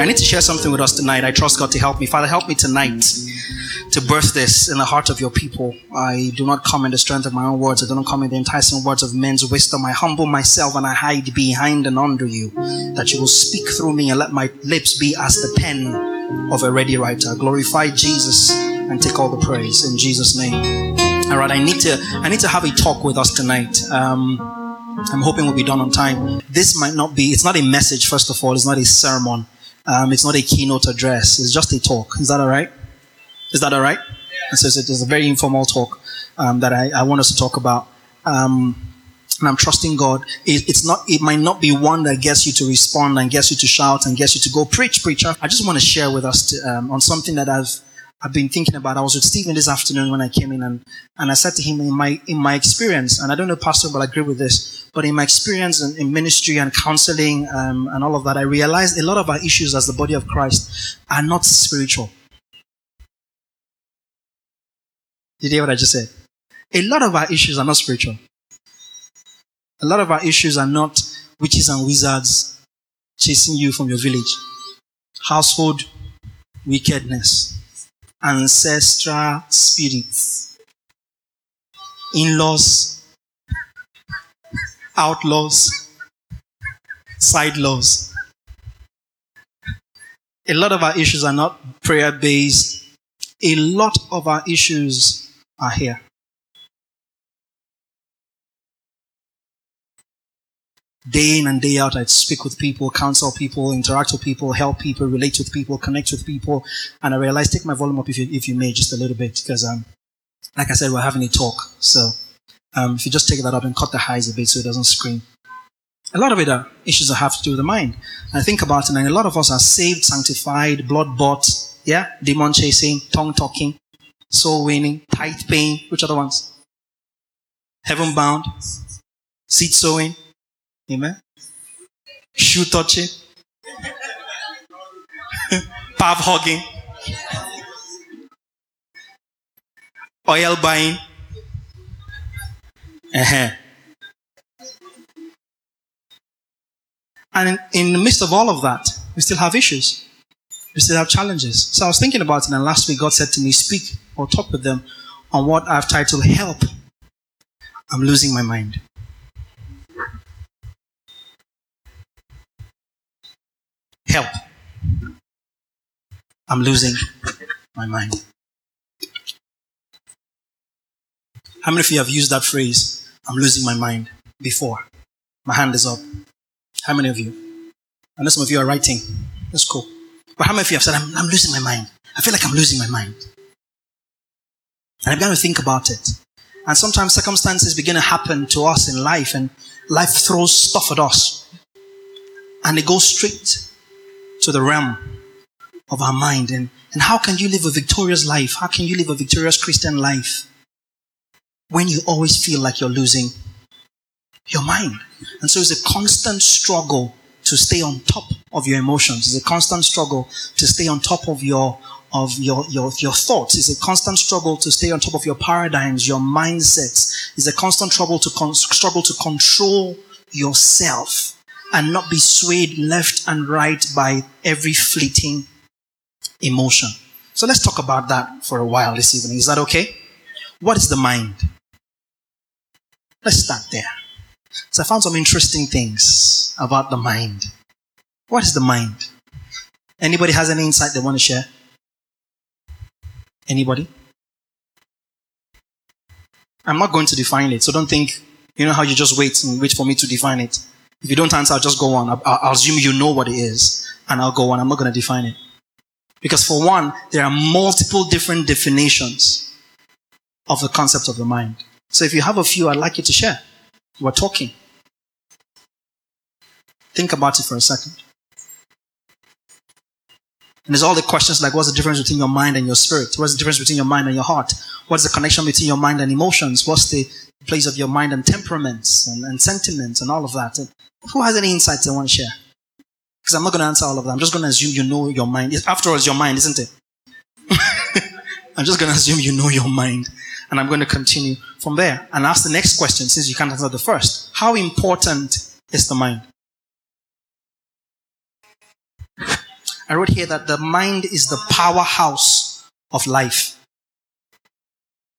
I need to share something with us tonight. I trust God to help me. Father, help me tonight to birth this in the heart of your people. I do not come in the strength of my own words. I do not come in the enticing words of men's wisdom. I humble myself and I hide behind and under you, that you will speak through me and let my lips be as the pen of a ready writer. Glorify Jesus and take all the praise in Jesus' name. All right, I need to I need to have a talk with us tonight. Um, I'm hoping we'll be done on time. This might not be. It's not a message. First of all, it's not a sermon. Um, it's not a keynote address. It's just a talk. Is that all right? Is that all right? Yeah. So it's a very informal talk um, that I, I, want us to talk about. Um, and I'm trusting God. It, it's not. It might not be one that gets you to respond and gets you to shout and gets you to go preach, preacher. I just want to share with us to, um, on something that I've I've been thinking about. I was with Stephen this afternoon when I came in, and, and I said to him, in my in my experience, and I don't know, Pastor, but I agree with this. But in my experience in, in ministry and counseling um, and all of that, I realized a lot of our issues as the body of Christ are not spiritual. Did you hear what I just said? A lot of our issues are not spiritual. A lot of our issues are not witches and wizards chasing you from your village. Household wickedness ancestral spirits, in laws, outlaws, side laws. A lot of our issues are not prayer based, a lot of our issues are here. Day in and day out, I'd speak with people, counsel people, interact with people, help people, relate with people, connect with people. And I realized, take my volume up if you, if you may, just a little bit, because, um, like I said, we're having a talk. So, um, if you just take that up and cut the highs a bit so it doesn't scream. A lot of it are issues that have to do with the mind. I think about it, and a lot of us are saved, sanctified, blood bought, yeah, demon chasing, tongue talking, soul winning, tithe paying, which other ones? Heaven bound, seed sowing, Amen. Shoe touching. Pav hugging. Oil buying. Uh-huh. And in, in, the midst of all of that, we still have issues. We still have challenges. So I was thinking about it, and last week God said to me, Speak or talk with them on what I've titled Help. I'm losing my mind. Help. I'm losing my mind. How many of you have used that phrase, I'm losing my mind, before? My hand is up. How many of you? I know some of you are writing. That's cool. But how many of you have said, I'm, I'm losing my mind? I feel like I'm losing my mind. And I began to think about it. And sometimes circumstances begin to happen to us in life, and life throws stuff at us. And it goes straight to the realm of our mind. And, and how can you live a victorious life? How can you live a victorious Christian life when you always feel like you're losing your mind? And so it's a constant struggle to stay on top of your emotions. It's a constant struggle to stay on top of your of your, your, your thoughts. It's a constant struggle to stay on top of your paradigms, your mindsets. It's a constant struggle to con- struggle to control yourself and not be swayed left and right by every fleeting emotion. So let's talk about that for a while this evening. Is that okay? What is the mind? Let's start there. So I found some interesting things about the mind. What is the mind? Anybody has any insight they want to share? Anybody? I'm not going to define it, so don't think, you know how you just wait and wait for me to define it. If you don't answer, I'll just go on. I'll, I'll assume you know what it is, and I'll go on. I'm not going to define it. Because for one, there are multiple different definitions of the concept of the mind. So if you have a few, I'd like you to share. We're talking. Think about it for a second. And there's all the questions like what's the difference between your mind and your spirit? What's the difference between your mind and your heart? What's the connection between your mind and emotions? What's the place of your mind and temperaments and, and sentiments and all of that? And who has any insights they want to share? Because I'm not going to answer all of them. I'm just going to assume you know your mind. After all, it's your mind, isn't it? I'm just going to assume you know your mind. And I'm going to continue from there and ask the next question since you can't answer the first. How important is the mind? I wrote here that the mind is the powerhouse of life.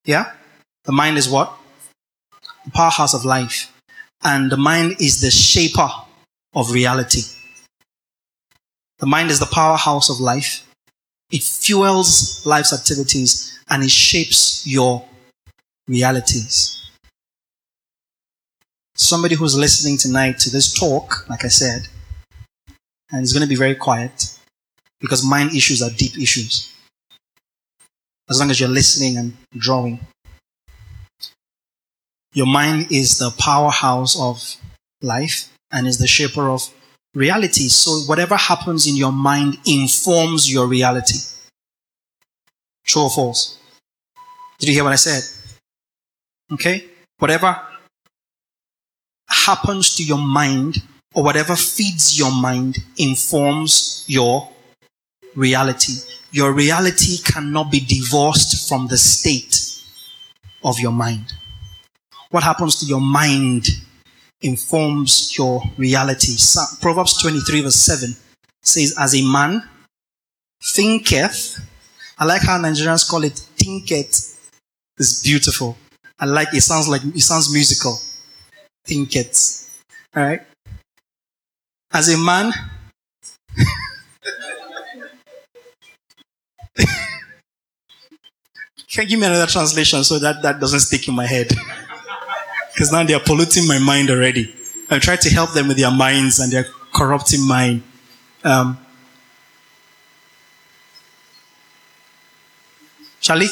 Yeah? The mind is what? Powerhouse of life. And the mind is the shaper of reality. The mind is the powerhouse of life. It fuels life's activities and it shapes your realities. Somebody who's listening tonight to this talk, like I said, and it's going to be very quiet because mind issues are deep issues. As long as you're listening and drawing. Your mind is the powerhouse of life and is the shaper of reality. So whatever happens in your mind informs your reality. True or false? Did you hear what I said? Okay? Whatever happens to your mind or whatever feeds your mind informs your reality. Your reality cannot be divorced from the state of your mind. What happens to your mind informs your reality. Proverbs 23 verse 7 says, As a man thinketh, I like how Nigerians call it thinketh. It's beautiful. I like it sounds like it sounds musical. Thinketh. Alright? As a man Can you give me another translation so that that doesn't stick in my head? Because now they are polluting my mind already. I try to help them with their minds and they're corrupting mine. Um, Charlie?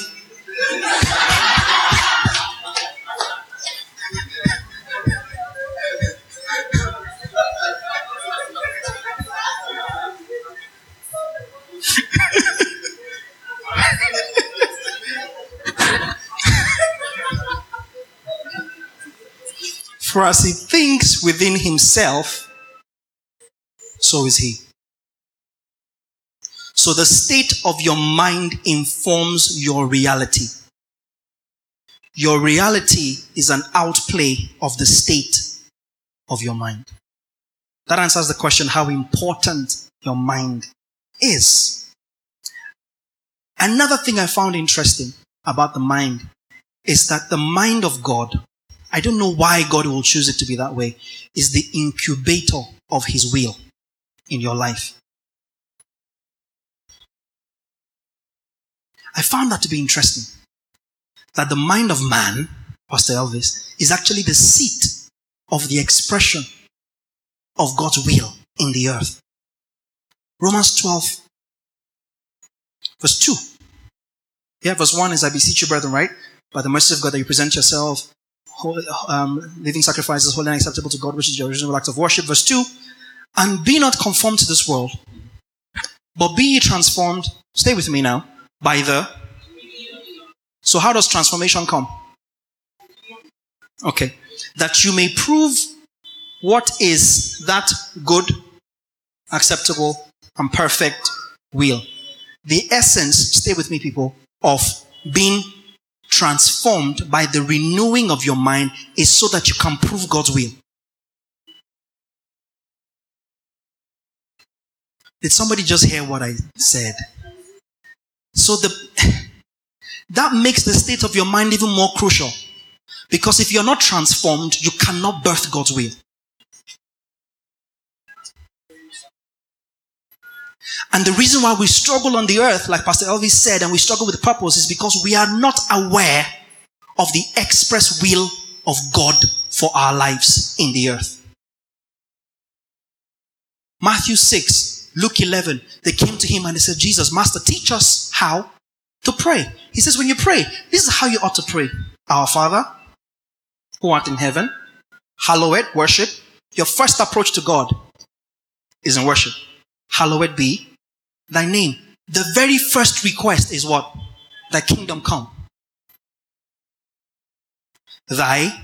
For as he thinks within himself, so is he. So the state of your mind informs your reality. Your reality is an outplay of the state of your mind. That answers the question how important your mind is. Another thing I found interesting about the mind is that the mind of God I don't know why God will choose it to be that way, is the incubator of His will in your life. I found that to be interesting. That the mind of man, Pastor Elvis, is actually the seat of the expression of God's will in the earth. Romans 12, verse 2. Yeah, verse 1 is I beseech you, brethren, right? By the mercy of God that you present yourself um, living sacrifices, holy and acceptable to God, which is your original act of worship. Verse 2 And be not conformed to this world, but be ye transformed. Stay with me now. By the. So, how does transformation come? Okay. That you may prove what is that good, acceptable, and perfect will. The essence, stay with me, people, of being transformed by the renewing of your mind is so that you can prove God's will. Did somebody just hear what I said? So the that makes the state of your mind even more crucial. Because if you're not transformed, you cannot birth God's will. And the reason why we struggle on the earth, like Pastor Elvis said, and we struggle with purpose is because we are not aware of the express will of God for our lives in the earth. Matthew 6, Luke 11, they came to him and they said, Jesus, Master, teach us how to pray. He says, when you pray, this is how you ought to pray. Our Father, who art in heaven, hallowed, worship. Your first approach to God is in worship. Hallowed be thy name. the very first request is what? Thy kingdom come. Thy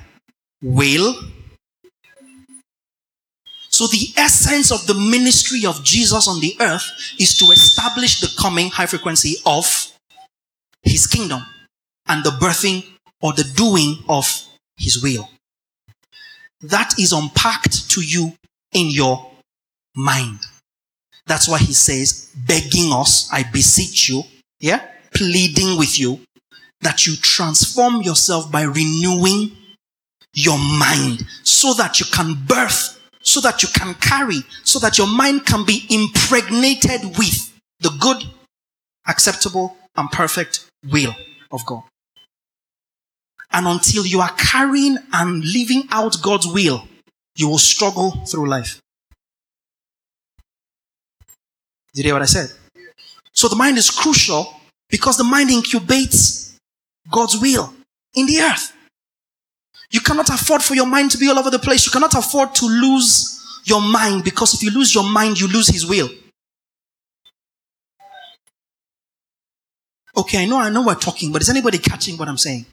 will. So the essence of the ministry of Jesus on the earth is to establish the coming high frequency of his kingdom and the birthing or the doing of his will. That is unpacked to you in your mind. That's why he says, begging us, I beseech you, yeah, pleading with you that you transform yourself by renewing your mind so that you can birth, so that you can carry, so that your mind can be impregnated with the good, acceptable, and perfect will of God. And until you are carrying and living out God's will, you will struggle through life. Did you hear what I said? So the mind is crucial because the mind incubates God's will in the earth. You cannot afford for your mind to be all over the place. You cannot afford to lose your mind because if you lose your mind, you lose His will. Okay, I know, I know we're talking, but is anybody catching what I'm saying?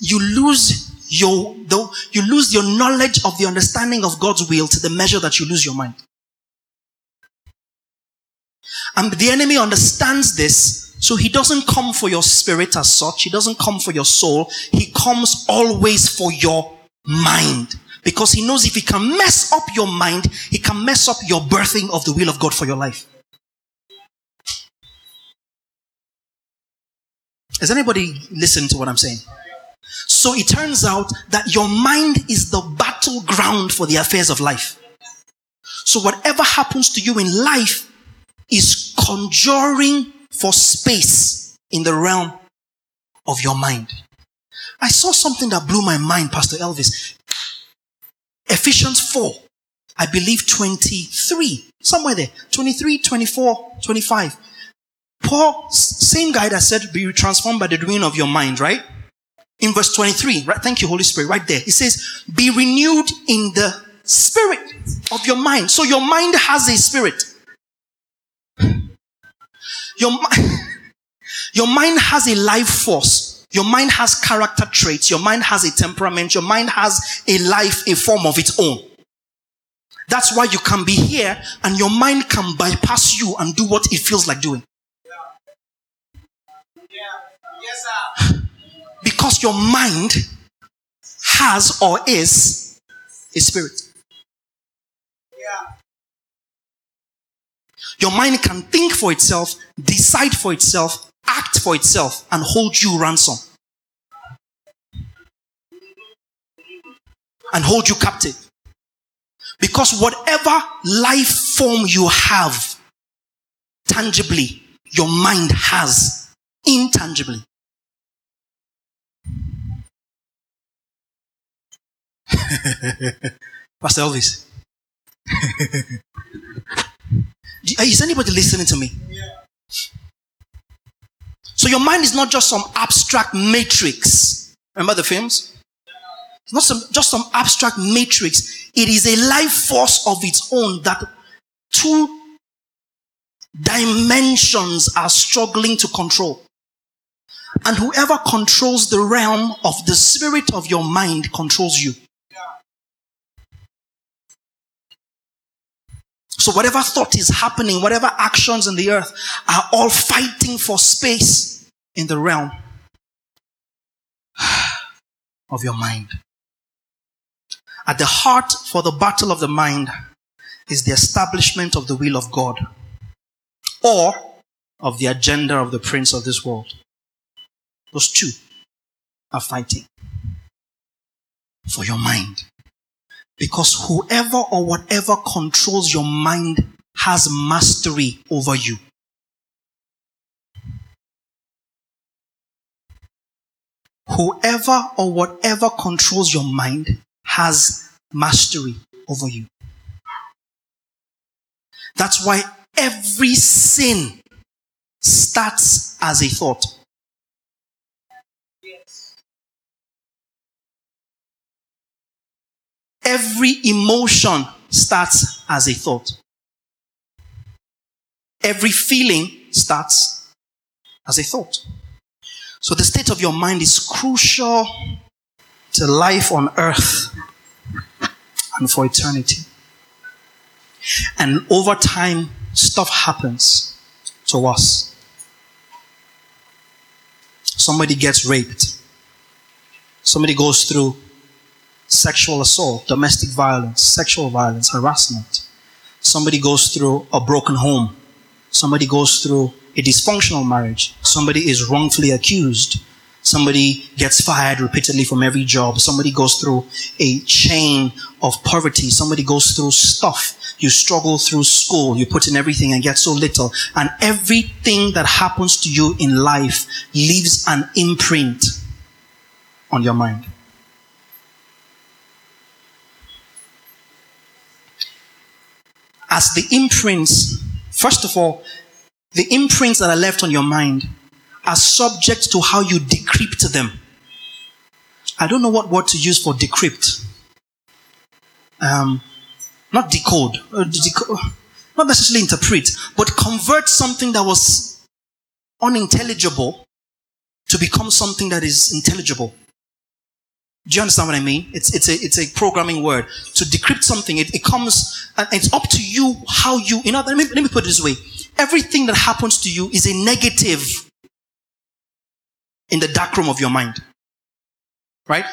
You lose your, though, you lose your knowledge of the understanding of God's will to the measure that you lose your mind. And the enemy understands this, so he doesn't come for your spirit as such. He doesn't come for your soul. He comes always for your mind. Because he knows if he can mess up your mind, he can mess up your birthing of the will of God for your life. Has anybody listened to what I'm saying? So it turns out that your mind is the battleground for the affairs of life. So whatever happens to you in life is conjuring for space in the realm of your mind. I saw something that blew my mind, Pastor Elvis. Ephesians 4, I believe 23, somewhere there, 23, 24, 25. Paul, same guy that said, be transformed by the doing of your mind, right? In verse 23, right? Thank you, Holy Spirit, right there. He says, be renewed in the spirit of your mind. So your mind has a spirit. Your, your mind has a life force. Your mind has character traits. Your mind has a temperament. Your mind has a life, a form of its own. That's why you can be here and your mind can bypass you and do what it feels like doing. Because your mind has or is a spirit. Your mind can think for itself, decide for itself, act for itself, and hold you ransom. And hold you captive. Because whatever life form you have, tangibly, your mind has intangibly. Pastor Elvis. Is anybody listening to me? So your mind is not just some abstract matrix. Remember the films? It's not some, just some abstract matrix. It is a life force of its own that two dimensions are struggling to control. And whoever controls the realm of the spirit of your mind controls you. So whatever thought is happening, whatever actions in the earth are all fighting for space in the realm of your mind. At the heart for the battle of the mind is the establishment of the will of God or of the agenda of the prince of this world. Those two are fighting for your mind. Because whoever or whatever controls your mind has mastery over you. Whoever or whatever controls your mind has mastery over you. That's why every sin starts as a thought. Every emotion starts as a thought. Every feeling starts as a thought. So the state of your mind is crucial to life on earth and for eternity. And over time, stuff happens to us. Somebody gets raped. Somebody goes through sexual assault, domestic violence, sexual violence, harassment. Somebody goes through a broken home. Somebody goes through a dysfunctional marriage. Somebody is wrongfully accused. Somebody gets fired repeatedly from every job. Somebody goes through a chain of poverty. Somebody goes through stuff. You struggle through school. You put in everything and get so little. And everything that happens to you in life leaves an imprint on your mind. As the imprints, first of all, the imprints that are left on your mind are subject to how you decrypt them. I don't know what word to use for decrypt. Um, not decode, uh, deco- not necessarily interpret, but convert something that was unintelligible to become something that is intelligible. Do you understand what I mean? It's, it's, a, it's a programming word. To decrypt something, it, it comes, and it's up to you how you, you know, let me, let me put it this way. Everything that happens to you is a negative in the dark room of your mind. Right?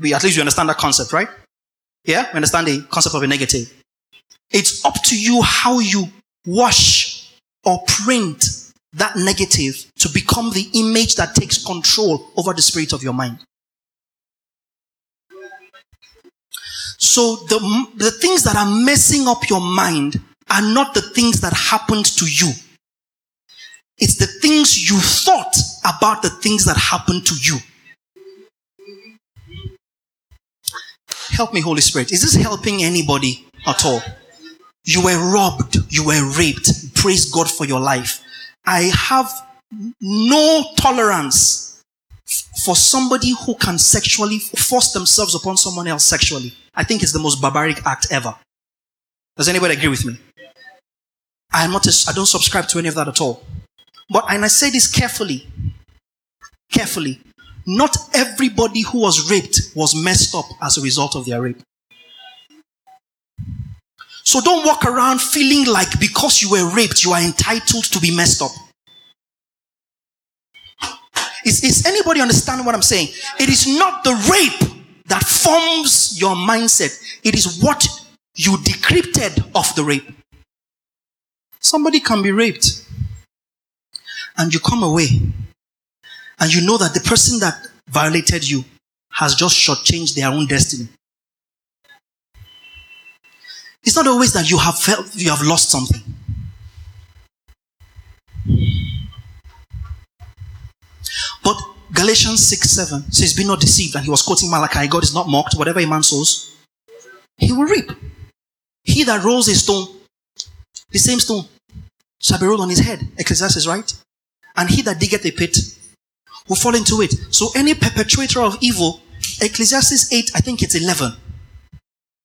We, at least you understand that concept, right? Yeah? We understand the concept of a negative. It's up to you how you wash or print that negative to become the image that takes control over the spirit of your mind. So the, the things that are messing up your mind are not the things that happened to you. It's the things you thought about the things that happened to you. Help me, Holy Spirit. Is this helping anybody at all? You were robbed. You were raped. Praise God for your life. I have no tolerance for somebody who can sexually force themselves upon someone else sexually. I think it's the most barbaric act ever. Does anybody agree with me? I am not a, I don't subscribe to any of that at all. But and I say this carefully. Carefully. Not everybody who was raped was messed up as a result of their rape. So don't walk around feeling like because you were raped, you are entitled to be messed up. Is, is anybody understanding what I'm saying? It is not the rape that forms your mindset. It is what you decrypted of the rape. Somebody can be raped and you come away and you know that the person that violated you has just shortchanged their own destiny. It's not always that you have felt you have lost something. But Galatians 6 7 says, Be not deceived. And he was quoting Malachi God is not mocked. Whatever a man sows, he will reap. He that rolls a stone, the same stone, shall be rolled on his head. Ecclesiastes, right? And he that diggeth a pit will fall into it. So any perpetrator of evil, Ecclesiastes 8, I think it's 11.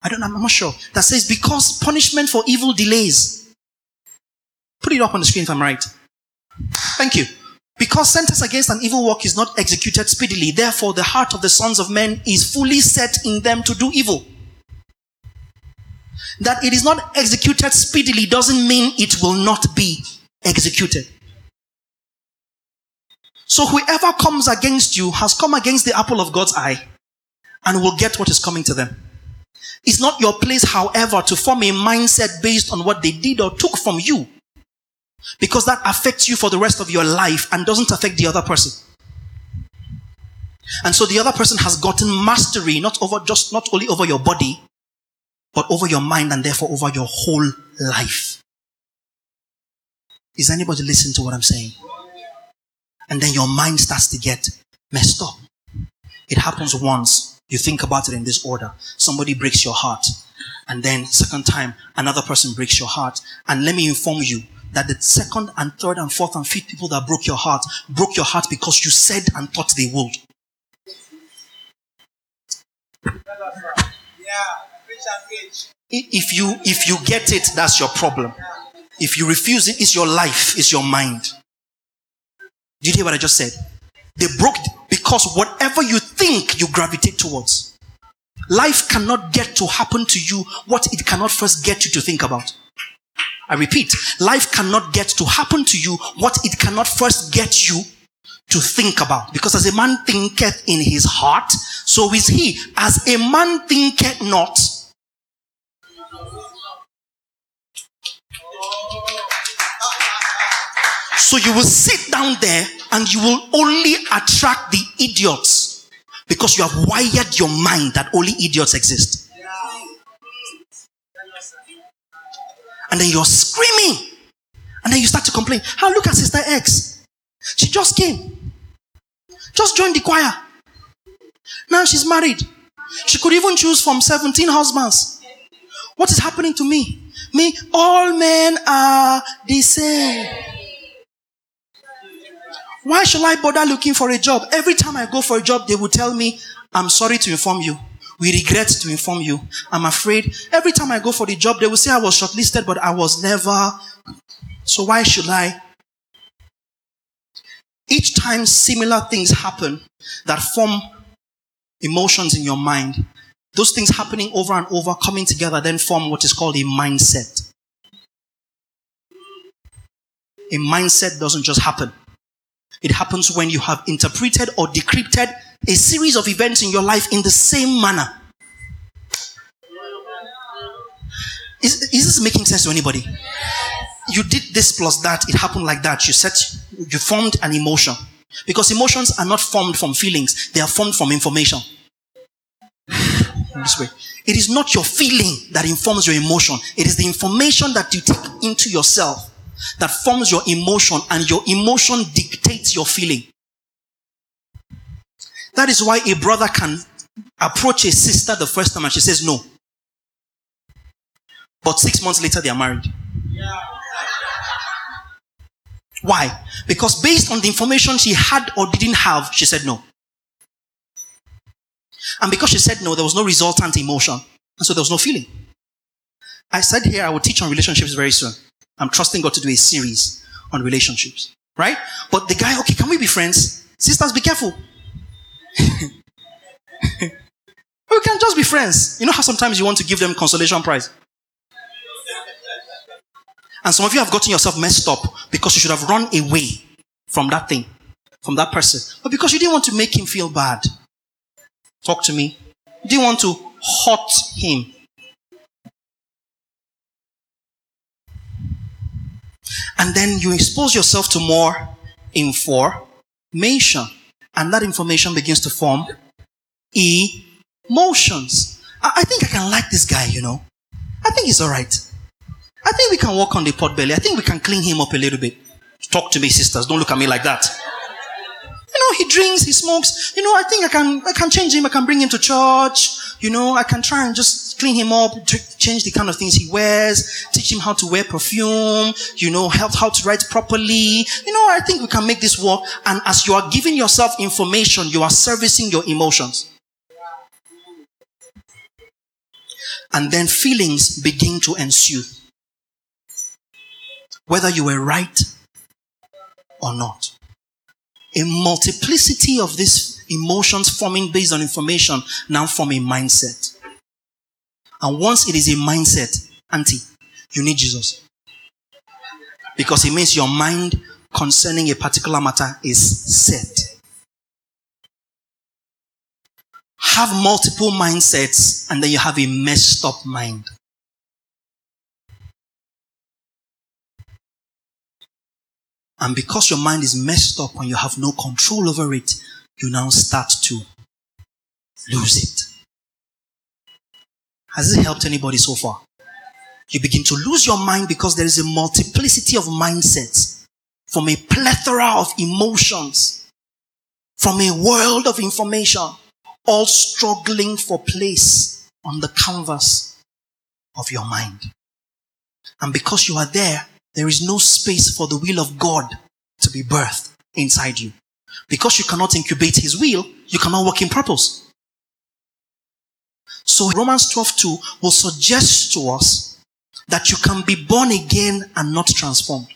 I don't know, I'm not sure. That says, because punishment for evil delays. Put it up on the screen if I'm right. Thank you. Because sentence against an evil work is not executed speedily, therefore the heart of the sons of men is fully set in them to do evil. That it is not executed speedily doesn't mean it will not be executed. So whoever comes against you has come against the apple of God's eye and will get what is coming to them. It's not your place, however, to form a mindset based on what they did or took from you because that affects you for the rest of your life and doesn't affect the other person. And so the other person has gotten mastery not over just not only over your body, but over your mind and therefore over your whole life. Is anybody listening to what I'm saying? And then your mind starts to get messed up. It happens once. You think about it in this order. Somebody breaks your heart. And then second time, another person breaks your heart. And let me inform you, that the second and third and fourth and fifth people that broke your heart broke your heart because you said and thought they would. If you if you get it, that's your problem. If you refuse it, it's your life, it's your mind. Did you hear what I just said? They broke because whatever you think, you gravitate towards. Life cannot get to happen to you what it cannot first get you to think about. I repeat, life cannot get to happen to you what it cannot first get you to think about. Because as a man thinketh in his heart, so is he. As a man thinketh not, So you will sit down there and you will only attract the idiots because you have wired your mind that only idiots exist. And then you're screaming. And then you start to complain. How look at Sister X. She just came. Just joined the choir. Now she's married. She could even choose from 17 husbands. What is happening to me? Me, all men are the same. Why should I bother looking for a job? Every time I go for a job, they will tell me, I'm sorry to inform you. We regret to inform you. I'm afraid. Every time I go for the job, they will say I was shortlisted, but I was never. So why should I? Each time similar things happen that form emotions in your mind, those things happening over and over, coming together, then form what is called a mindset. A mindset doesn't just happen. It happens when you have interpreted or decrypted a series of events in your life in the same manner. Is, is this making sense to anybody? You did this plus that, it happened like that. You set, you formed an emotion. Because emotions are not formed from feelings, they are formed from information. this way. It is not your feeling that informs your emotion, it is the information that you take into yourself that forms your emotion, and your emotion dictates your feeling. That is why a brother can approach a sister the first time and she says no. But six months later, they are married. Why? Because based on the information she had or didn't have, she said no. And because she said no, there was no resultant emotion. And so there was no feeling. I said here I will teach on relationships very soon. I'm trusting God to do a series on relationships. Right? But the guy, okay, can we be friends? Sisters, be careful. we can just be friends. You know how sometimes you want to give them consolation prize? And some of you have gotten yourself messed up because you should have run away from that thing, from that person. But because you didn't want to make him feel bad. Talk to me. You didn't want to hurt him. And then you expose yourself to more information. And that information begins to form emotions. I, think I can like this guy, you know. I think he's alright. I think we can walk on the pot belly. I think we can clean him up a little bit. Talk to me, sisters. Don't look at me like that. You know, he drinks, he smokes. You know, I think I can, I can change him. I can bring him to church. You know, I can try and just clean him up, change the kind of things he wears, teach him how to wear perfume, you know, help how to write properly. You know, I think we can make this work. And as you are giving yourself information, you are servicing your emotions. And then feelings begin to ensue. Whether you were right or not a multiplicity of these emotions forming based on information now form a mindset. And once it is a mindset, auntie, you need Jesus. Because it means your mind concerning a particular matter is set. Have multiple mindsets and then you have a messed up mind. And because your mind is messed up and you have no control over it, you now start to lose it. Has it helped anybody so far? You begin to lose your mind because there is a multiplicity of mindsets from a plethora of emotions, from a world of information, all struggling for place on the canvas of your mind. And because you are there, there is no space for the will of God to be birthed inside you. Because you cannot incubate his will, you cannot work in purpose. So Romans 12 2 will suggest to us that you can be born again and not transformed.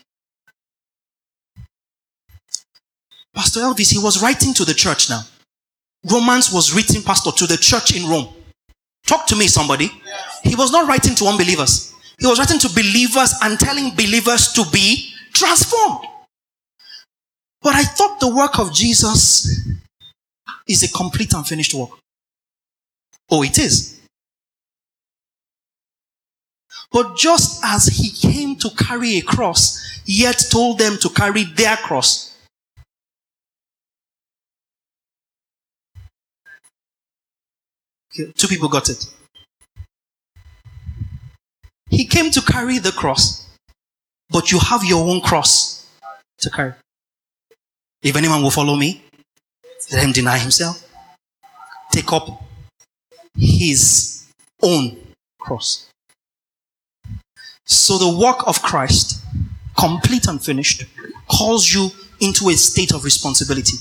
Pastor Elvis, he was writing to the church now. Romans was written, Pastor, to the church in Rome. Talk to me, somebody. He was not writing to unbelievers. He was writing to believers and telling believers to be transformed. But I thought the work of Jesus is a complete and finished work. Oh, it is. But just as he came to carry a cross, yet told them to carry their cross. Two people got it. He came to carry the cross, but you have your own cross to carry. If anyone will follow me, let him deny himself, take up his own cross. So the work of Christ, complete and finished, calls you into a state of responsibility.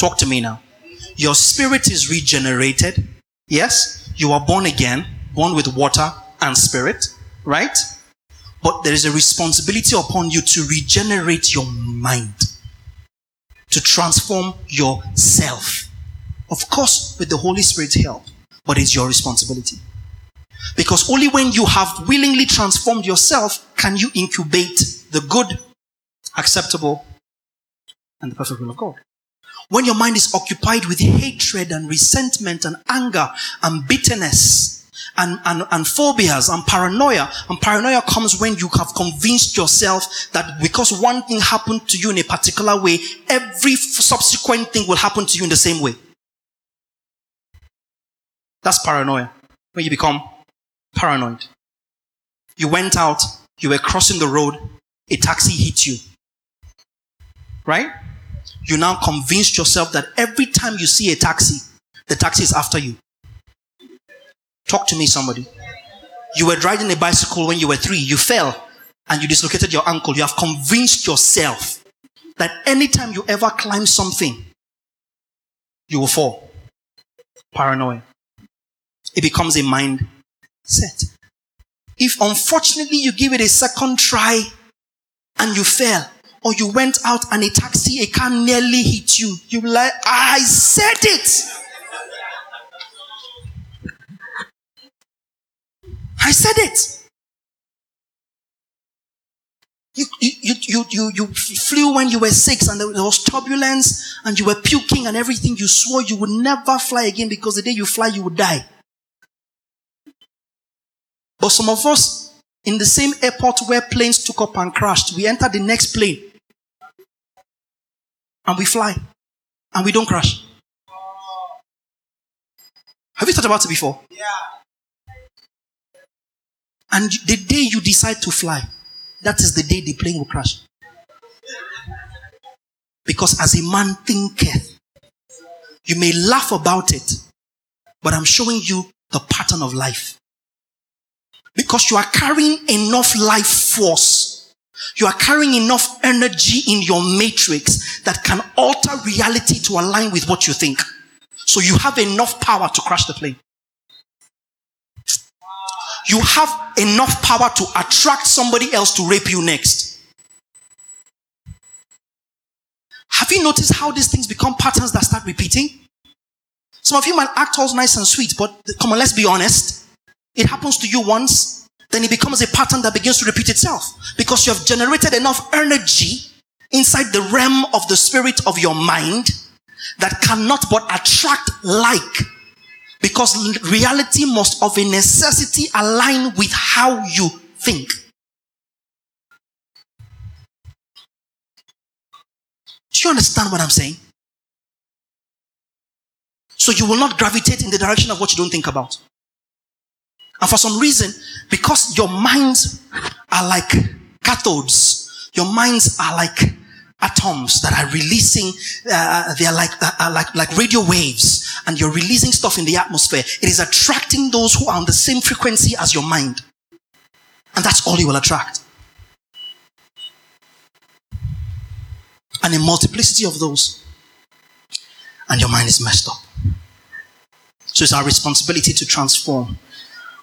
Talk to me now. Your spirit is regenerated. Yes, you are born again, born with water and spirit, right? But there is a responsibility upon you to regenerate your mind, to transform yourself. Of course, with the Holy Spirit's help, but it's your responsibility. Because only when you have willingly transformed yourself can you incubate the good, acceptable, and the perfect will of God. When your mind is occupied with hatred and resentment and anger and bitterness, and, and, and phobias and paranoia. And paranoia comes when you have convinced yourself that because one thing happened to you in a particular way, every subsequent thing will happen to you in the same way. That's paranoia. When you become paranoid. You went out, you were crossing the road, a taxi hit you. Right? You now convinced yourself that every time you see a taxi, the taxi is after you. Talk to me, somebody. You were riding a bicycle when you were three, you fell and you dislocated your ankle. You have convinced yourself that anytime you ever climb something, you will fall. Paranoia. It becomes a mind set. If unfortunately you give it a second try and you fell, or you went out and a taxi, a car nearly hit you, you like, I said it. I said it. You, you, you, you, you flew when you were six and there was turbulence and you were puking and everything. You swore you would never fly again because the day you fly, you would die. But some of us in the same airport where planes took up and crashed, we enter the next plane and we fly and we don't crash. Have you thought about it before? Yeah. And the day you decide to fly, that is the day the plane will crash. Because as a man thinketh, you may laugh about it, but I'm showing you the pattern of life. Because you are carrying enough life force. You are carrying enough energy in your matrix that can alter reality to align with what you think. So you have enough power to crash the plane you have enough power to attract somebody else to rape you next. Have you noticed how these things become patterns that start repeating? Some of you might act all nice and sweet, but come on, let's be honest. It happens to you once, then it becomes a pattern that begins to repeat itself because you have generated enough energy inside the realm of the spirit of your mind that cannot but attract like because reality must of a necessity align with how you think. Do you understand what I'm saying? So you will not gravitate in the direction of what you don't think about. And for some reason, because your minds are like cathodes, your minds are like atoms that are releasing, uh, they are like, uh, uh, like, like radio waves and you're releasing stuff in the atmosphere. It is attracting those who are on the same frequency as your mind. And that's all you will attract. And a multiplicity of those. And your mind is messed up. So it's our responsibility to transform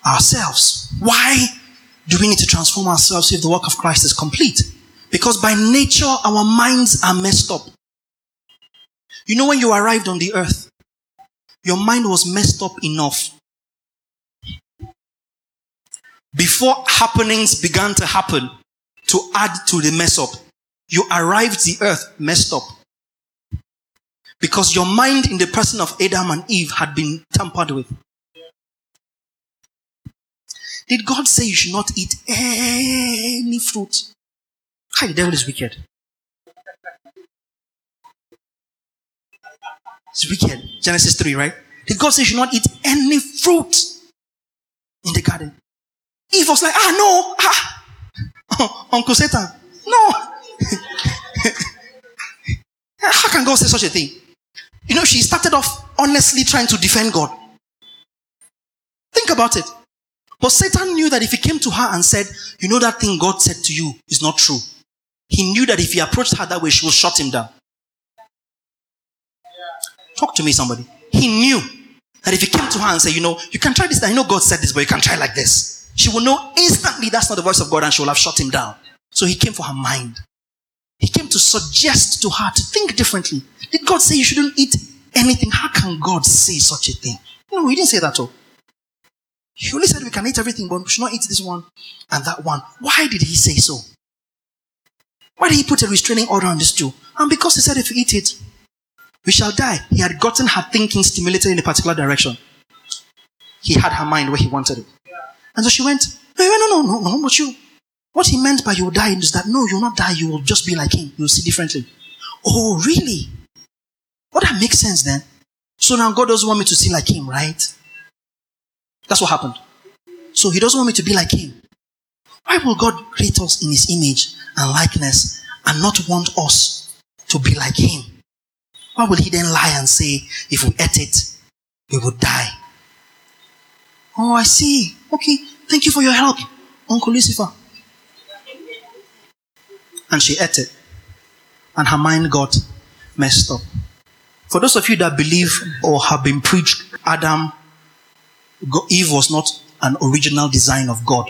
ourselves. Why do we need to transform ourselves if the work of Christ is complete? Because by nature, our minds are messed up. You know, when you arrived on the earth, your mind was messed up enough. Before happenings began to happen to add to the mess up, you arrived the earth messed up. Because your mind in the person of Adam and Eve had been tampered with. Did God say you should not eat any fruit? Hi, the devil is wicked. It's wicked. Genesis 3, right? Did God say you should not eat any fruit in the garden? Eve was like, ah, no, ah, Uncle Satan, no. How can God say such a thing? You know, she started off honestly trying to defend God. Think about it. But Satan knew that if he came to her and said, You know, that thing God said to you is not true, he knew that if he approached her that way, she will shut him down. Talk to me, somebody. He knew that if he came to her and said, You know, you can try this, I know God said this, but you can try like this. She will know instantly that's not the voice of God and she will have shut him down. So he came for her mind. He came to suggest to her to think differently. Did God say you shouldn't eat anything? How can God say such a thing? No, he didn't say that at all. He only said we can eat everything, but we should not eat this one and that one. Why did he say so? Why did he put a restraining order on this two? And because he said if we eat it, we shall die. He had gotten her thinking stimulated in a particular direction. He had her mind where he wanted it. And so she went, no, no, no, no, no, but you, what he meant by you will die is that no, you'll not die, you will just be like him. You'll see differently. Oh, really? Well, that makes sense then. So now God doesn't want me to see like him, right? That's what happened. So he doesn't want me to be like him. Why will God create us in his image and likeness and not want us to be like him? Why will he then lie and say, if we ate it, we would die? Oh, I see. Okay, thank you for your help, Uncle Lucifer. And she ate it. And her mind got messed up. For those of you that believe or have been preached Adam Eve was not an original design of God.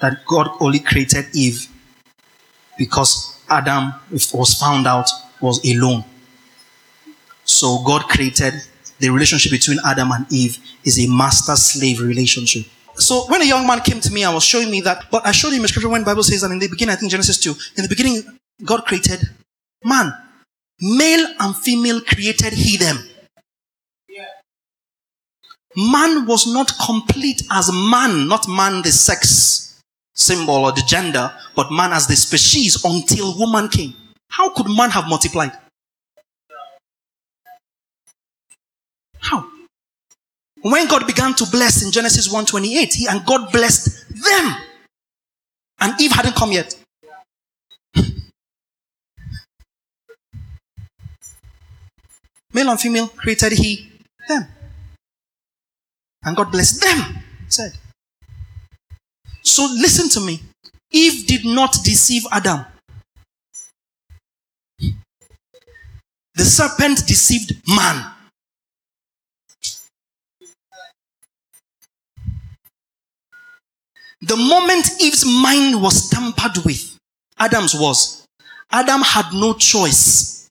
That God only created Eve because Adam was found out was alone. So God created the relationship between Adam and Eve is a master slave relationship. So when a young man came to me, I was showing me that, but I showed him a scripture when Bible says that in the beginning, I think Genesis 2, in the beginning, God created man. Male and female created he them man was not complete as man, not man the sex symbol or the gender, but man as the species until woman came. How could man have multiplied? How? When God began to bless in Genesis 1:28, he and God blessed them. And Eve hadn't come yet. Male and female created he them. And God blessed them, said. So listen to me. Eve did not deceive Adam. The serpent deceived man. The moment Eve's mind was tampered with, Adam's was, Adam had no choice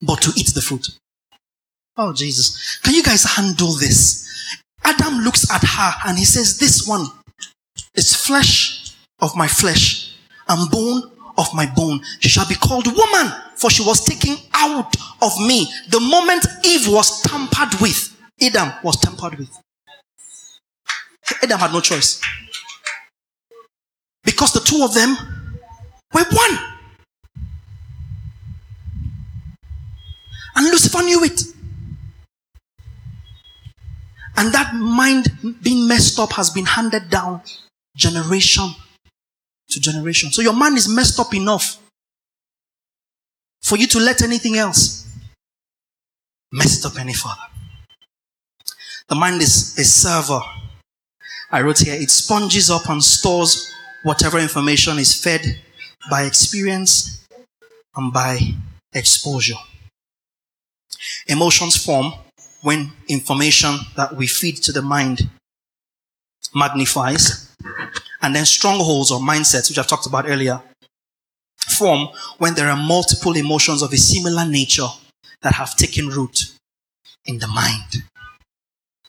but to eat the fruit. Oh, Jesus. Can you guys handle this? Adam looks at her and he says, This one is flesh of my flesh and bone of my bone. She shall be called woman, for she was taken out of me. The moment Eve was tampered with, Adam was tampered with. Adam had no choice. Because the two of them were one. And Lucifer knew it. And that mind being messed up has been handed down generation to generation. So your mind is messed up enough for you to let anything else mess it up any further. The mind is a server. I wrote here, it sponges up and stores whatever information is fed by experience and by exposure. Emotions form when information that we feed to the mind magnifies, and then strongholds or mindsets, which I've talked about earlier, form when there are multiple emotions of a similar nature that have taken root in the mind.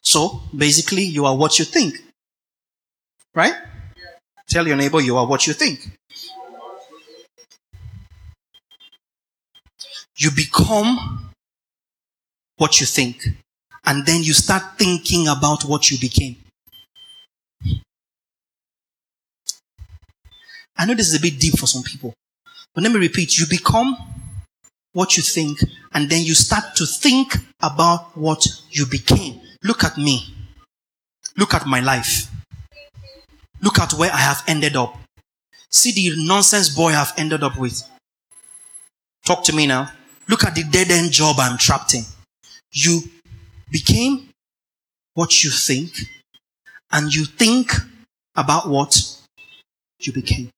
So basically, you are what you think. Right? Tell your neighbor you are what you think. You become what you think, and then you start thinking about what you became. I know this is a bit deep for some people, but let me repeat you become what you think, and then you start to think about what you became. Look at me. Look at my life. Look at where I have ended up. See the nonsense boy I've ended up with. Talk to me now. Look at the dead end job I'm trapped in. You became what you think, and you think about what you became.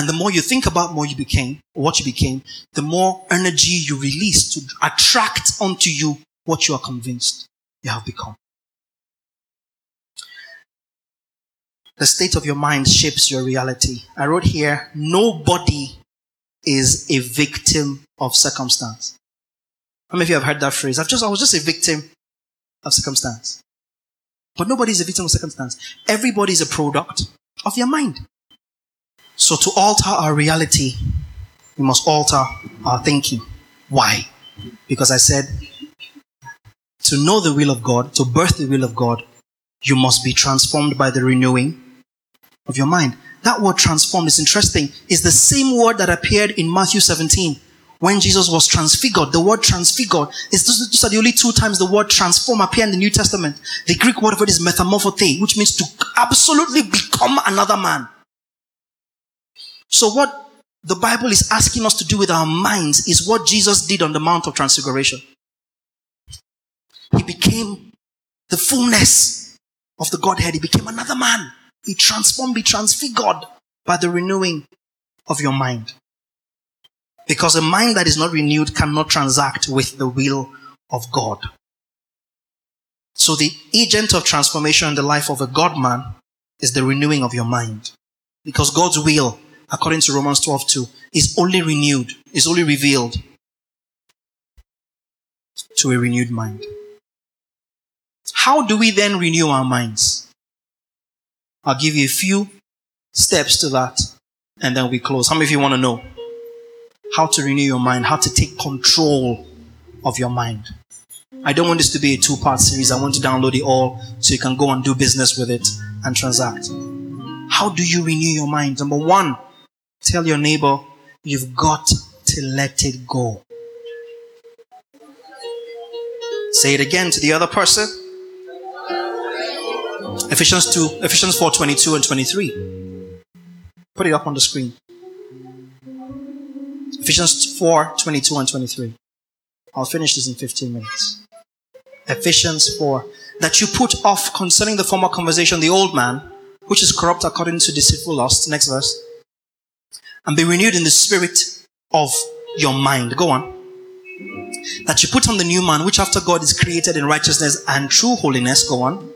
And the more you think about more you became, what you became, the more energy you release to attract onto you what you are convinced you have become. The state of your mind shapes your reality. I wrote here, nobody is a victim of circumstance. How many of you have heard that phrase? I've just, I was just a victim of circumstance. But nobody is a victim of circumstance. Everybody is a product of your mind. So to alter our reality, we must alter our thinking. Why? Because I said, to know the will of God, to birth the will of God, you must be transformed by the renewing of your mind. That word transformed is interesting. It's the same word that appeared in Matthew 17 when Jesus was transfigured. The word transfigured is those are the only two times the word transform appear in the New Testament. The Greek word for it is metamorphote, which means to absolutely become another man. So what the Bible is asking us to do with our minds is what Jesus did on the Mount of Transfiguration. He became the fullness of the Godhead. He became another man. He transformed, be transfigured by the renewing of your mind. Because a mind that is not renewed cannot transact with the will of God. So the agent of transformation in the life of a God man is the renewing of your mind. Because God's will according to Romans 12 2, is only renewed, is only revealed to a renewed mind. How do we then renew our minds? I'll give you a few steps to that and then we close. How many of you want to know how to renew your mind, how to take control of your mind? I don't want this to be a two part series. I want to download it all so you can go and do business with it and transact. How do you renew your mind? Number one, Tell your neighbor, you've got to let it go. Say it again to the other person. Ephesians 2, Ephesians 4 22 and 23. Put it up on the screen. Ephesians 4 22 and 23. I'll finish this in 15 minutes. Ephesians 4. That you put off concerning the former conversation the old man, which is corrupt according to deceitful lust. Next verse and be renewed in the spirit of your mind. Go on. That you put on the new man, which after God is created in righteousness and true holiness. Go on.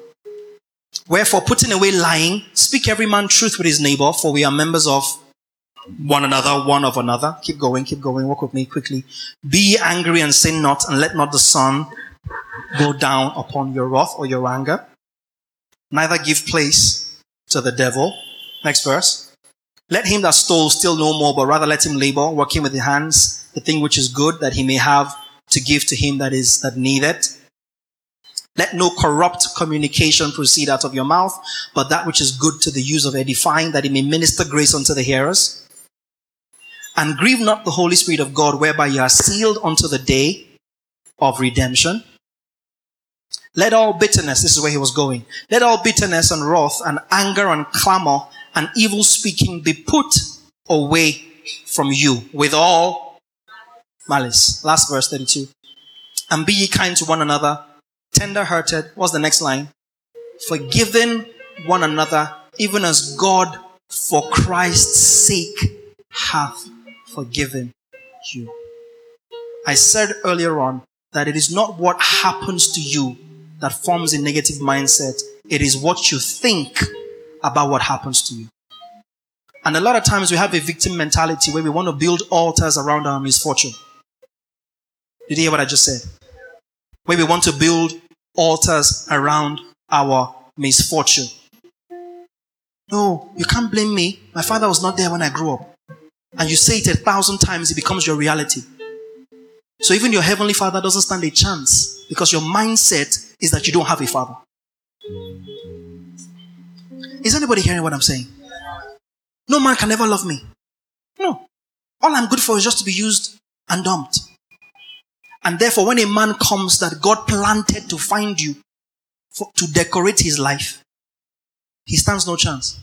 Wherefore, putting away lying, speak every man truth with his neighbor, for we are members of one another, one of another. Keep going, keep going. Walk with me quickly. Be angry and sin not, and let not the sun go down upon your wrath or your anger. Neither give place to the devil. Next verse. Let him that stole steal no more, but rather let him labor, working with his hands, the thing which is good, that he may have to give to him that is that needeth. Let no corrupt communication proceed out of your mouth, but that which is good to the use of edifying, that he may minister grace unto the hearers. And grieve not the Holy Spirit of God, whereby you are sealed unto the day of redemption. Let all bitterness, this is where he was going, let all bitterness and wrath and anger and clamor and evil speaking be put away from you with all malice. Last verse 32. And be ye kind to one another, tender hearted. What's the next line? Forgiving one another, even as God for Christ's sake hath forgiven you. I said earlier on that it is not what happens to you that forms a negative mindset, it is what you think about what happens to you. And a lot of times we have a victim mentality where we want to build altars around our misfortune. Did you hear what I just said? Where we want to build altars around our misfortune. No, you can't blame me. My father was not there when I grew up. And you say it a thousand times, it becomes your reality. So even your heavenly father doesn't stand a chance because your mindset is that you don't have a father. Is anybody hearing what I'm saying? No man can ever love me. No. All I'm good for is just to be used and dumped. And therefore, when a man comes that God planted to find you, for, to decorate his life, he stands no chance.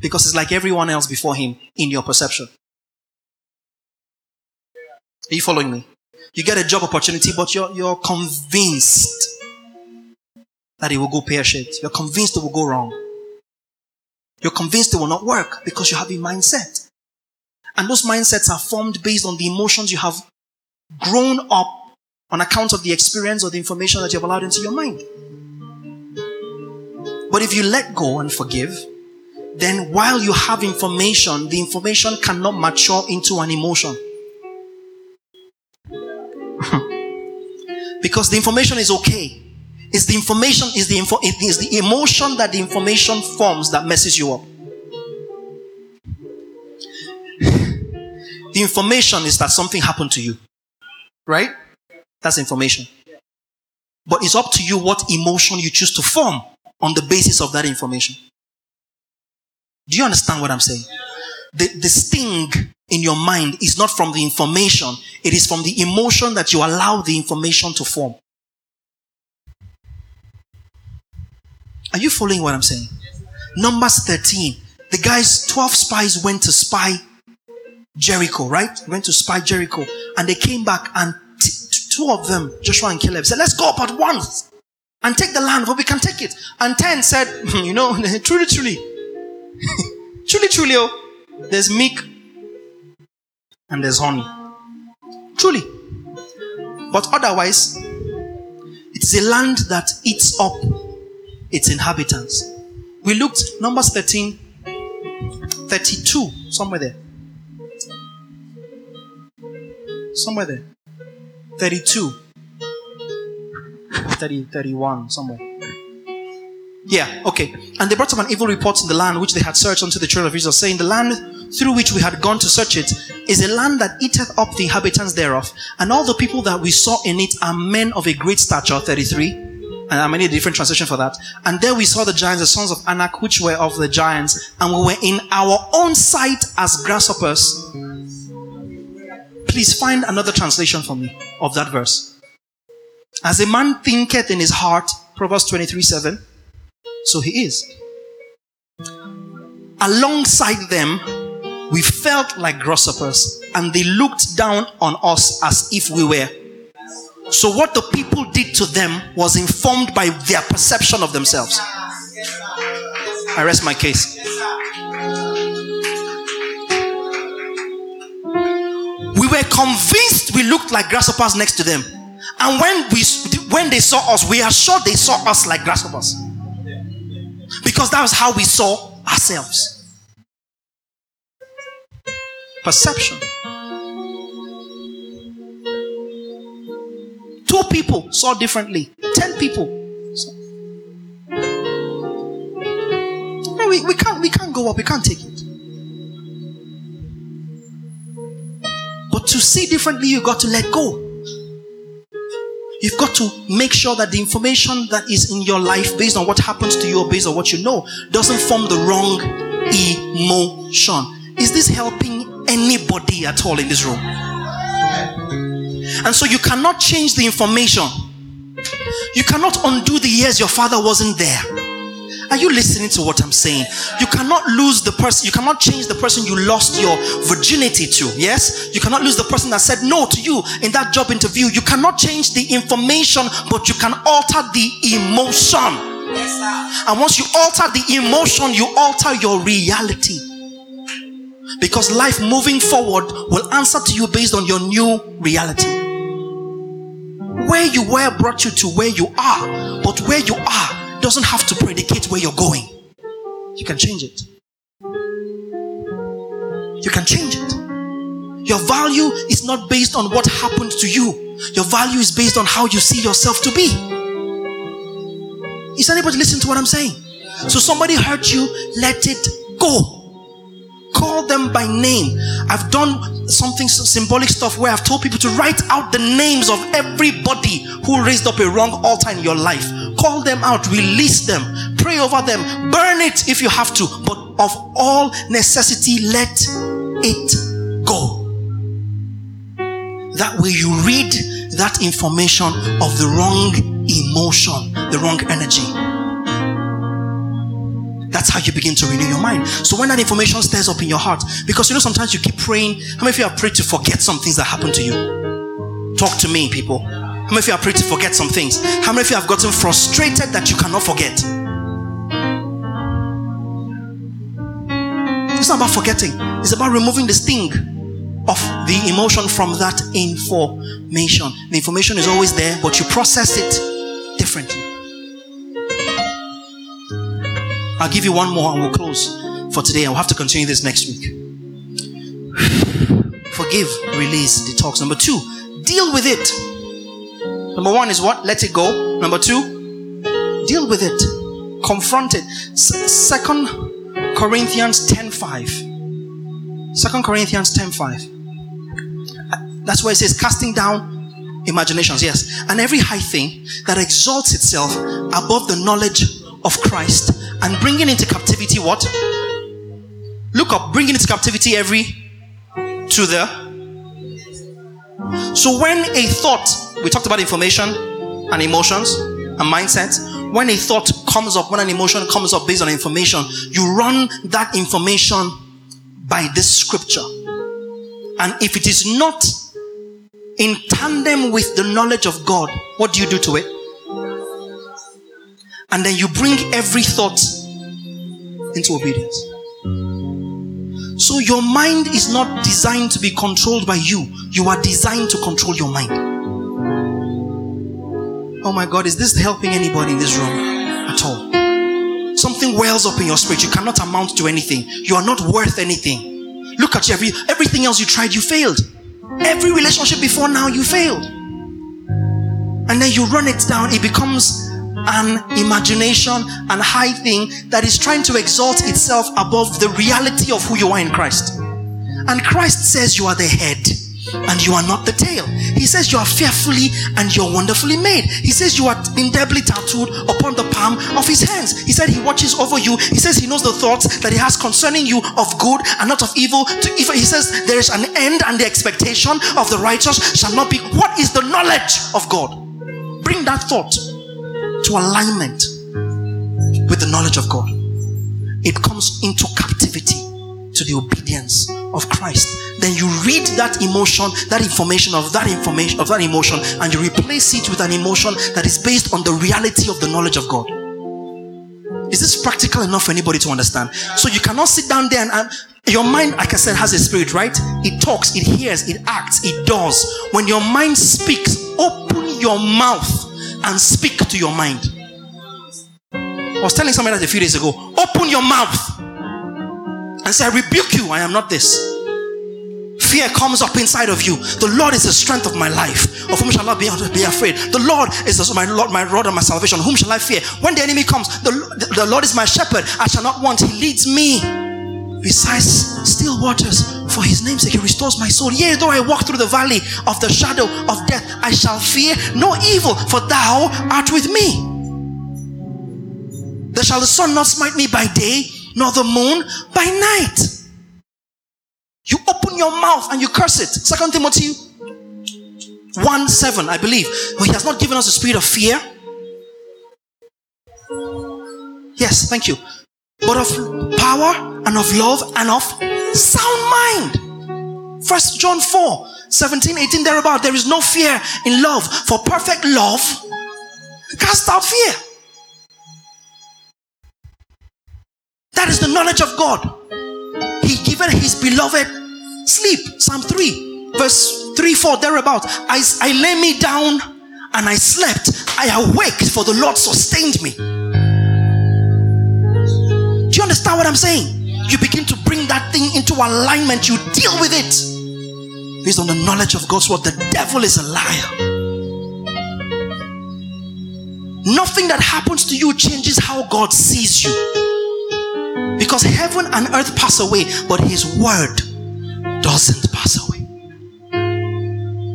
Because it's like everyone else before him in your perception. Are you following me? You get a job opportunity, but you're, you're convinced that it will go pear shaped. You're convinced it will go wrong. You're convinced it will not work because you have a mindset. And those mindsets are formed based on the emotions you have grown up on account of the experience or the information that you have allowed into your mind. But if you let go and forgive, then while you have information, the information cannot mature into an emotion. because the information is okay. It's the information, is the info, it is the emotion that the information forms that messes you up. the information is that something happened to you. Right? That's information. But it's up to you what emotion you choose to form on the basis of that information. Do you understand what I'm saying? The, the sting in your mind is not from the information, it is from the emotion that you allow the information to form. Are you following what I'm saying? Numbers 13. The guys, 12 spies went to spy Jericho, right? Went to spy Jericho. And they came back and t- two of them, Joshua and Caleb, said, Let's go up at once and take the land, but we can take it. And 10 said, You know, truly, truly, truly, truly, oh, there's meat and there's honey. Truly. But otherwise, it's a land that eats up its inhabitants. We looked, Numbers 13, 32, somewhere there. Somewhere there. 32. 30, 31, somewhere. Yeah, okay. And they brought up an evil report in the land which they had searched unto the children of Israel, saying, The land through which we had gone to search it is a land that eateth up the inhabitants thereof. And all the people that we saw in it are men of a great stature, 33 and I'm many different translations for that. And there we saw the giants, the sons of Anak, which were of the giants, and we were in our own sight as grasshoppers. Please find another translation for me of that verse. As a man thinketh in his heart, Proverbs 23 7, so he is. Alongside them, we felt like grasshoppers, and they looked down on us as if we were so, what the people did to them was informed by their perception of themselves. I rest my case. We were convinced we looked like grasshoppers next to them. And when we when they saw us, we are sure they saw us like grasshoppers. Because that was how we saw ourselves. Perception. People saw differently. Ten people. No, we, we can't we can't go up, we can't take it. But to see differently, you've got to let go. You've got to make sure that the information that is in your life, based on what happens to you or based on what you know, doesn't form the wrong emotion. Is this helping anybody at all in this room? And so you cannot change the information. You cannot undo the years your father wasn't there. Are you listening to what I'm saying? You cannot lose the person, you cannot change the person you lost your virginity to. Yes? You cannot lose the person that said no to you in that job interview. You cannot change the information, but you can alter the emotion. Yes, and once you alter the emotion, you alter your reality. Because life moving forward will answer to you based on your new reality. Where you were brought you to where you are, but where you are doesn't have to predicate where you're going. You can change it. You can change it. Your value is not based on what happened to you. Your value is based on how you see yourself to be. Is anybody listening to what I'm saying? So somebody hurt you, let it go. Call them by name. I've done something symbolic stuff where I've told people to write out the names of everybody who raised up a wrong altar in your life. Call them out, release them, pray over them, burn it if you have to, but of all necessity, let it go. That way you read that information of the wrong emotion, the wrong energy. That's how you begin to renew your mind. So when that information stirs up in your heart, because you know sometimes you keep praying. How many of you are prayed to forget some things that happened to you? Talk to me, people. How many of you are prayed to forget some things? How many of you have gotten frustrated that you cannot forget? It's not about forgetting, it's about removing the sting of the emotion from that information. The information is always there, but you process it differently. I'll give you one more and we'll close for today. I'll have to continue this next week. Forgive, release, detox. Number two, deal with it. Number one is what? Let it go. Number two, deal with it. Confront it. Second Corinthians 10 5. Second Corinthians 10 5. That's where it says casting down imaginations, yes. And every high thing that exalts itself above the knowledge of Christ and bringing into captivity what? Look up, bringing into captivity every to the. So when a thought, we talked about information and emotions and mindset. When a thought comes up, when an emotion comes up based on information, you run that information by this scripture. And if it is not in tandem with the knowledge of God, what do you do to it? And then you bring every thought into obedience. So your mind is not designed to be controlled by you. You are designed to control your mind. Oh my God, is this helping anybody in this room at all? Something wells up in your spirit. You cannot amount to anything. You are not worth anything. Look at you. Every, everything else you tried, you failed. Every relationship before now, you failed. And then you run it down, it becomes an imagination and high thing that is trying to exalt itself above the reality of who you are in Christ. And Christ says you are the head and you are not the tail. He says you are fearfully and you're wonderfully made. He says you are indelibly tattooed upon the palm of his hands. He said he watches over you. He says he knows the thoughts that he has concerning you of good and not of evil. He says there is an end and the expectation of the righteous shall not be. What is the knowledge of God? Bring that thought to alignment with the knowledge of God. It comes into captivity to the obedience of Christ. Then you read that emotion, that information of that information, of that emotion, and you replace it with an emotion that is based on the reality of the knowledge of God. Is this practical enough for anybody to understand? So you cannot sit down there and, and your mind, like I said, has a spirit, right? It talks, it hears, it acts, it does. When your mind speaks, open your mouth and speak to your mind. I was telling somebody that a few days ago, open your mouth and say, I rebuke you, I am not this. Fear comes up inside of you. The Lord is the strength of my life. Of whom shall I be, be afraid? The Lord is my Lord, my rod and my salvation. Whom shall I fear? When the enemy comes, the, the Lord is my shepherd. I shall not want. He leads me besides still waters. For his name's sake, he restores my soul. Yea, though I walk through the valley of the shadow of death, I shall fear no evil, for thou art with me. There shall the sun not smite me by day, nor the moon by night. You open your mouth and you curse it. Second Timothy 1 7, I believe. But he has not given us a spirit of fear. Yes, thank you. But of power and of love and of sound mind. First John 4 17, 18, thereabout. There is no fear in love, for perfect love cast out fear. That is the knowledge of God. He given his beloved sleep. Psalm 3, verse 3, 4, thereabout. I, I lay me down and I slept, I awaked, for the Lord sustained me. Do you understand what I'm saying? You begin to bring that thing into alignment, you deal with it based on the knowledge of God's word. The devil is a liar. Nothing that happens to you changes how God sees you. Because heaven and earth pass away, but His word doesn't pass away.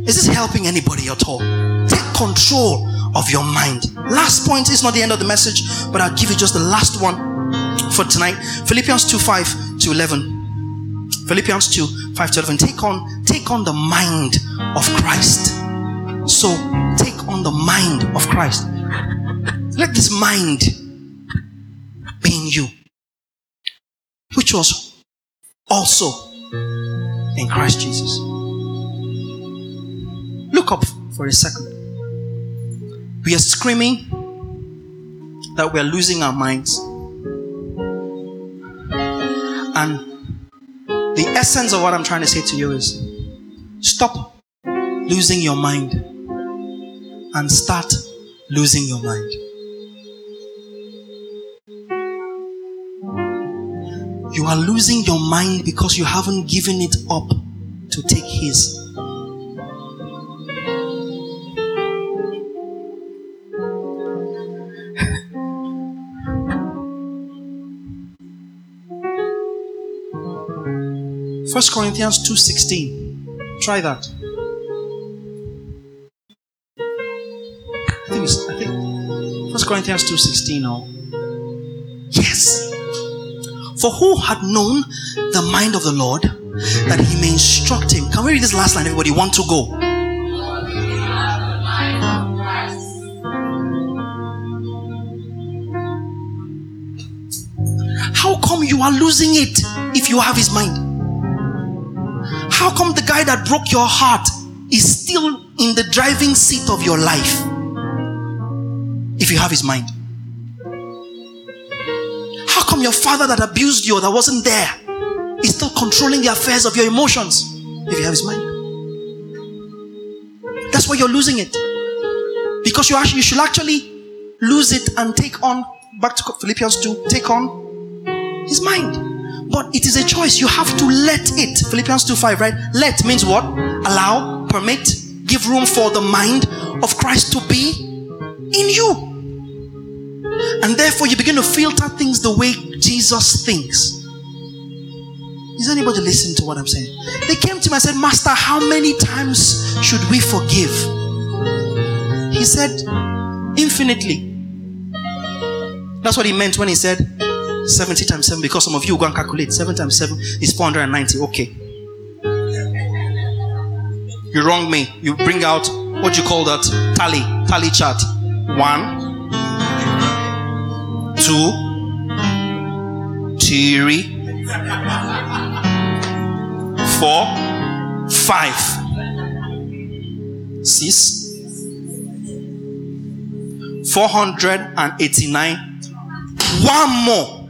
Is this helping anybody at all? Take control of your mind. Last point is not the end of the message, but I'll give you just the last one for tonight. Philippians 2 5 to 11. Philippians 2 5 to 11. Take on, take on the mind of Christ. So take on the mind of Christ. Let this mind be in you, which was also in Christ Jesus. Look up for a second. We are screaming that we are losing our minds. And the essence of what I'm trying to say to you is stop losing your mind and start losing your mind. You are losing your mind because you haven't given it up to take His. First Corinthians 2.16. Try that. I think it's I think First Corinthians 2.16 or Yes. For who had known the mind of the Lord that he may instruct him? Can we read this last line, everybody? Want to go? How come you are losing it if you have his mind? How come the guy that broke your heart is still in the driving seat of your life if you have his mind? How come your father that abused you that wasn't there is still controlling the affairs of your emotions if you have his mind? That's why you're losing it. Because you, actually, you should actually lose it and take on, back to Philippians 2, take on his mind. But it is a choice. You have to let it. Philippians 2 5, right? Let means what? Allow, permit, give room for the mind of Christ to be in you. And therefore, you begin to filter things the way Jesus thinks. Is anybody listening to what I'm saying? They came to me and said, Master, how many times should we forgive? He said, Infinitely. That's what he meant when he said 70 times 7, because some of you go and calculate 7 times 7 is 490. Okay. You wrong me. You bring out what you call that tally, tally chart. One, two, three, four, five, six, four hundred and eighty-nine. One more.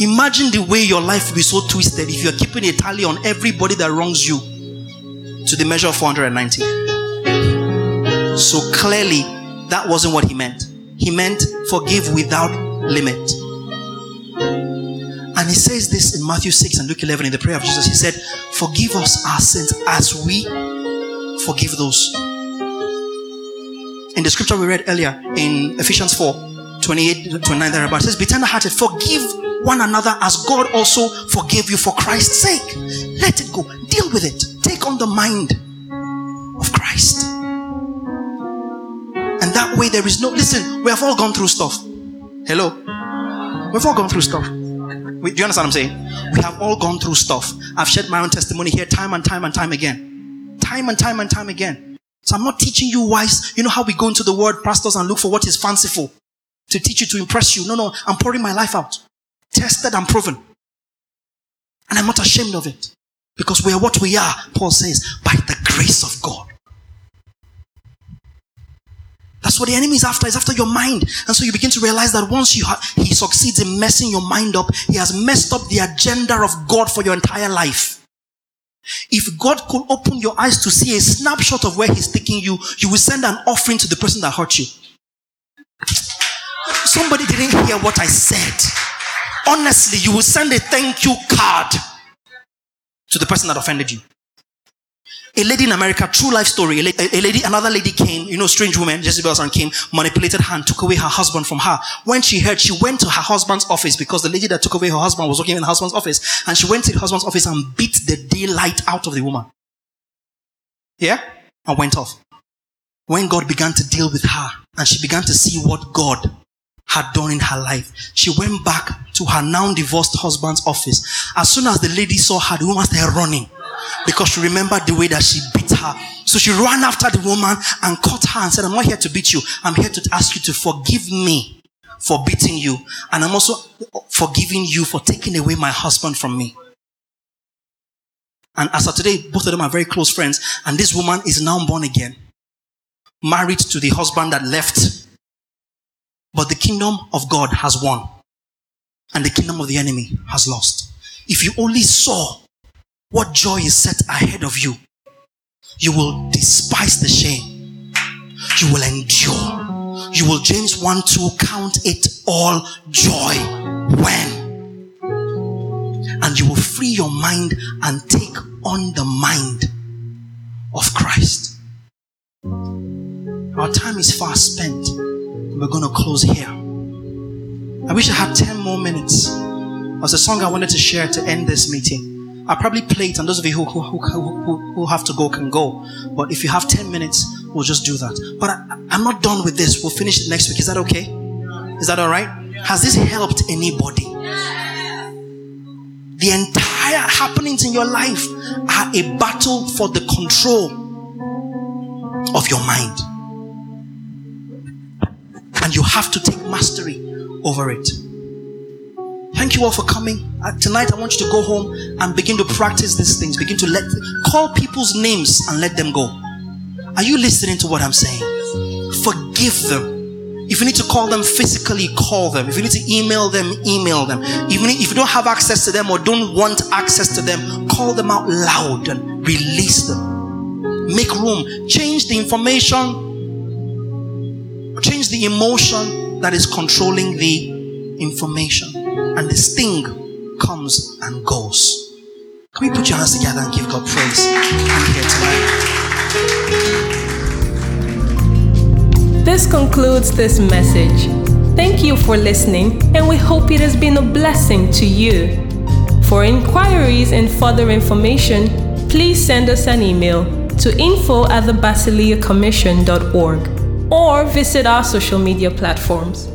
Imagine the way your life will be so twisted if you're keeping a tally on everybody that wrongs you to the measure of 490. So clearly, that wasn't what he meant. He meant forgive without limit. And he says this in Matthew 6 and Luke 11 in the prayer of Jesus. He said, Forgive us our sins as we forgive those. In the scripture we read earlier in Ephesians 4 28 29, thereabout, it says, Be tender hearted, forgive one another as God also forgave you for Christ's sake. Let it go, deal with it, take on the mind of Christ. And that way, there is no. Listen, we have all gone through stuff. Hello? We've all gone through stuff. do you understand what I'm saying? We have all gone through stuff. I've shared my own testimony here time and time and time again. Time and time and time again. So I'm not teaching you wise. You know how we go into the word, pastors, and look for what is fanciful to teach you, to impress you. No, no, I'm pouring my life out. Tested and proven. And I'm not ashamed of it. Because we are what we are, Paul says, by the grace of God. That's what the enemy is after. Is after your mind. And so you begin to realize that once you ha- he succeeds in messing your mind up, he has messed up the agenda of God for your entire life. If God could open your eyes to see a snapshot of where He's taking you, you will send an offering to the person that hurt you. Somebody didn't hear what I said. Honestly, you will send a thank you card to the person that offended you. A lady in America, true life story. A, lady, another lady came, you know, strange woman, Jezebel's son came, manipulated her and took away her husband from her. When she heard, she went to her husband's office because the lady that took away her husband was working in the husband's office. And she went to the husband's office and beat the daylight out of the woman. Yeah? And went off. When God began to deal with her and she began to see what God had done in her life, she went back to her now divorced husband's office. As soon as the lady saw her, the woman started running because she remembered the way that she beat her. So she ran after the woman and caught her and said, I'm not here to beat you. I'm here to ask you to forgive me for beating you. And I'm also forgiving you for taking away my husband from me. And as of today, both of them are very close friends. And this woman is now born again, married to the husband that left. But the kingdom of God has won, and the kingdom of the enemy has lost. If you only saw what joy is set ahead of you. You will despise the shame. You will endure. You will, James 1 2, count it all joy when. And you will free your mind and take on the mind of Christ. Our time is fast spent. We're going to close here. I wish I had 10 more minutes. There's a song I wanted to share to end this meeting. I'll probably play it, and those of you who, who, who, who, have to go can go. But if you have 10 minutes, we'll just do that. But I, I'm not done with this. We'll finish it next week. Is that okay? Is that all right? Has this helped anybody? The entire happenings in your life are a battle for the control of your mind. And you have to take mastery over it. Thank you all for coming. Uh, tonight, I want you to go home and begin to practice these things. Begin to let call people's names and let them go. Are you listening to what I'm saying? Forgive them. If you need to call them physically, call them. If you need to email them, email them. Even if you don't have access to them or don't want access to them, call them out loud and release them. Make room. Change the information. Change the emotion that is controlling the information and the sting comes and goes. Can we put your hands together and give God praise? This concludes this message. Thank you for listening, and we hope it has been a blessing to you. For inquiries and further information, please send us an email to info at the or visit our social media platforms.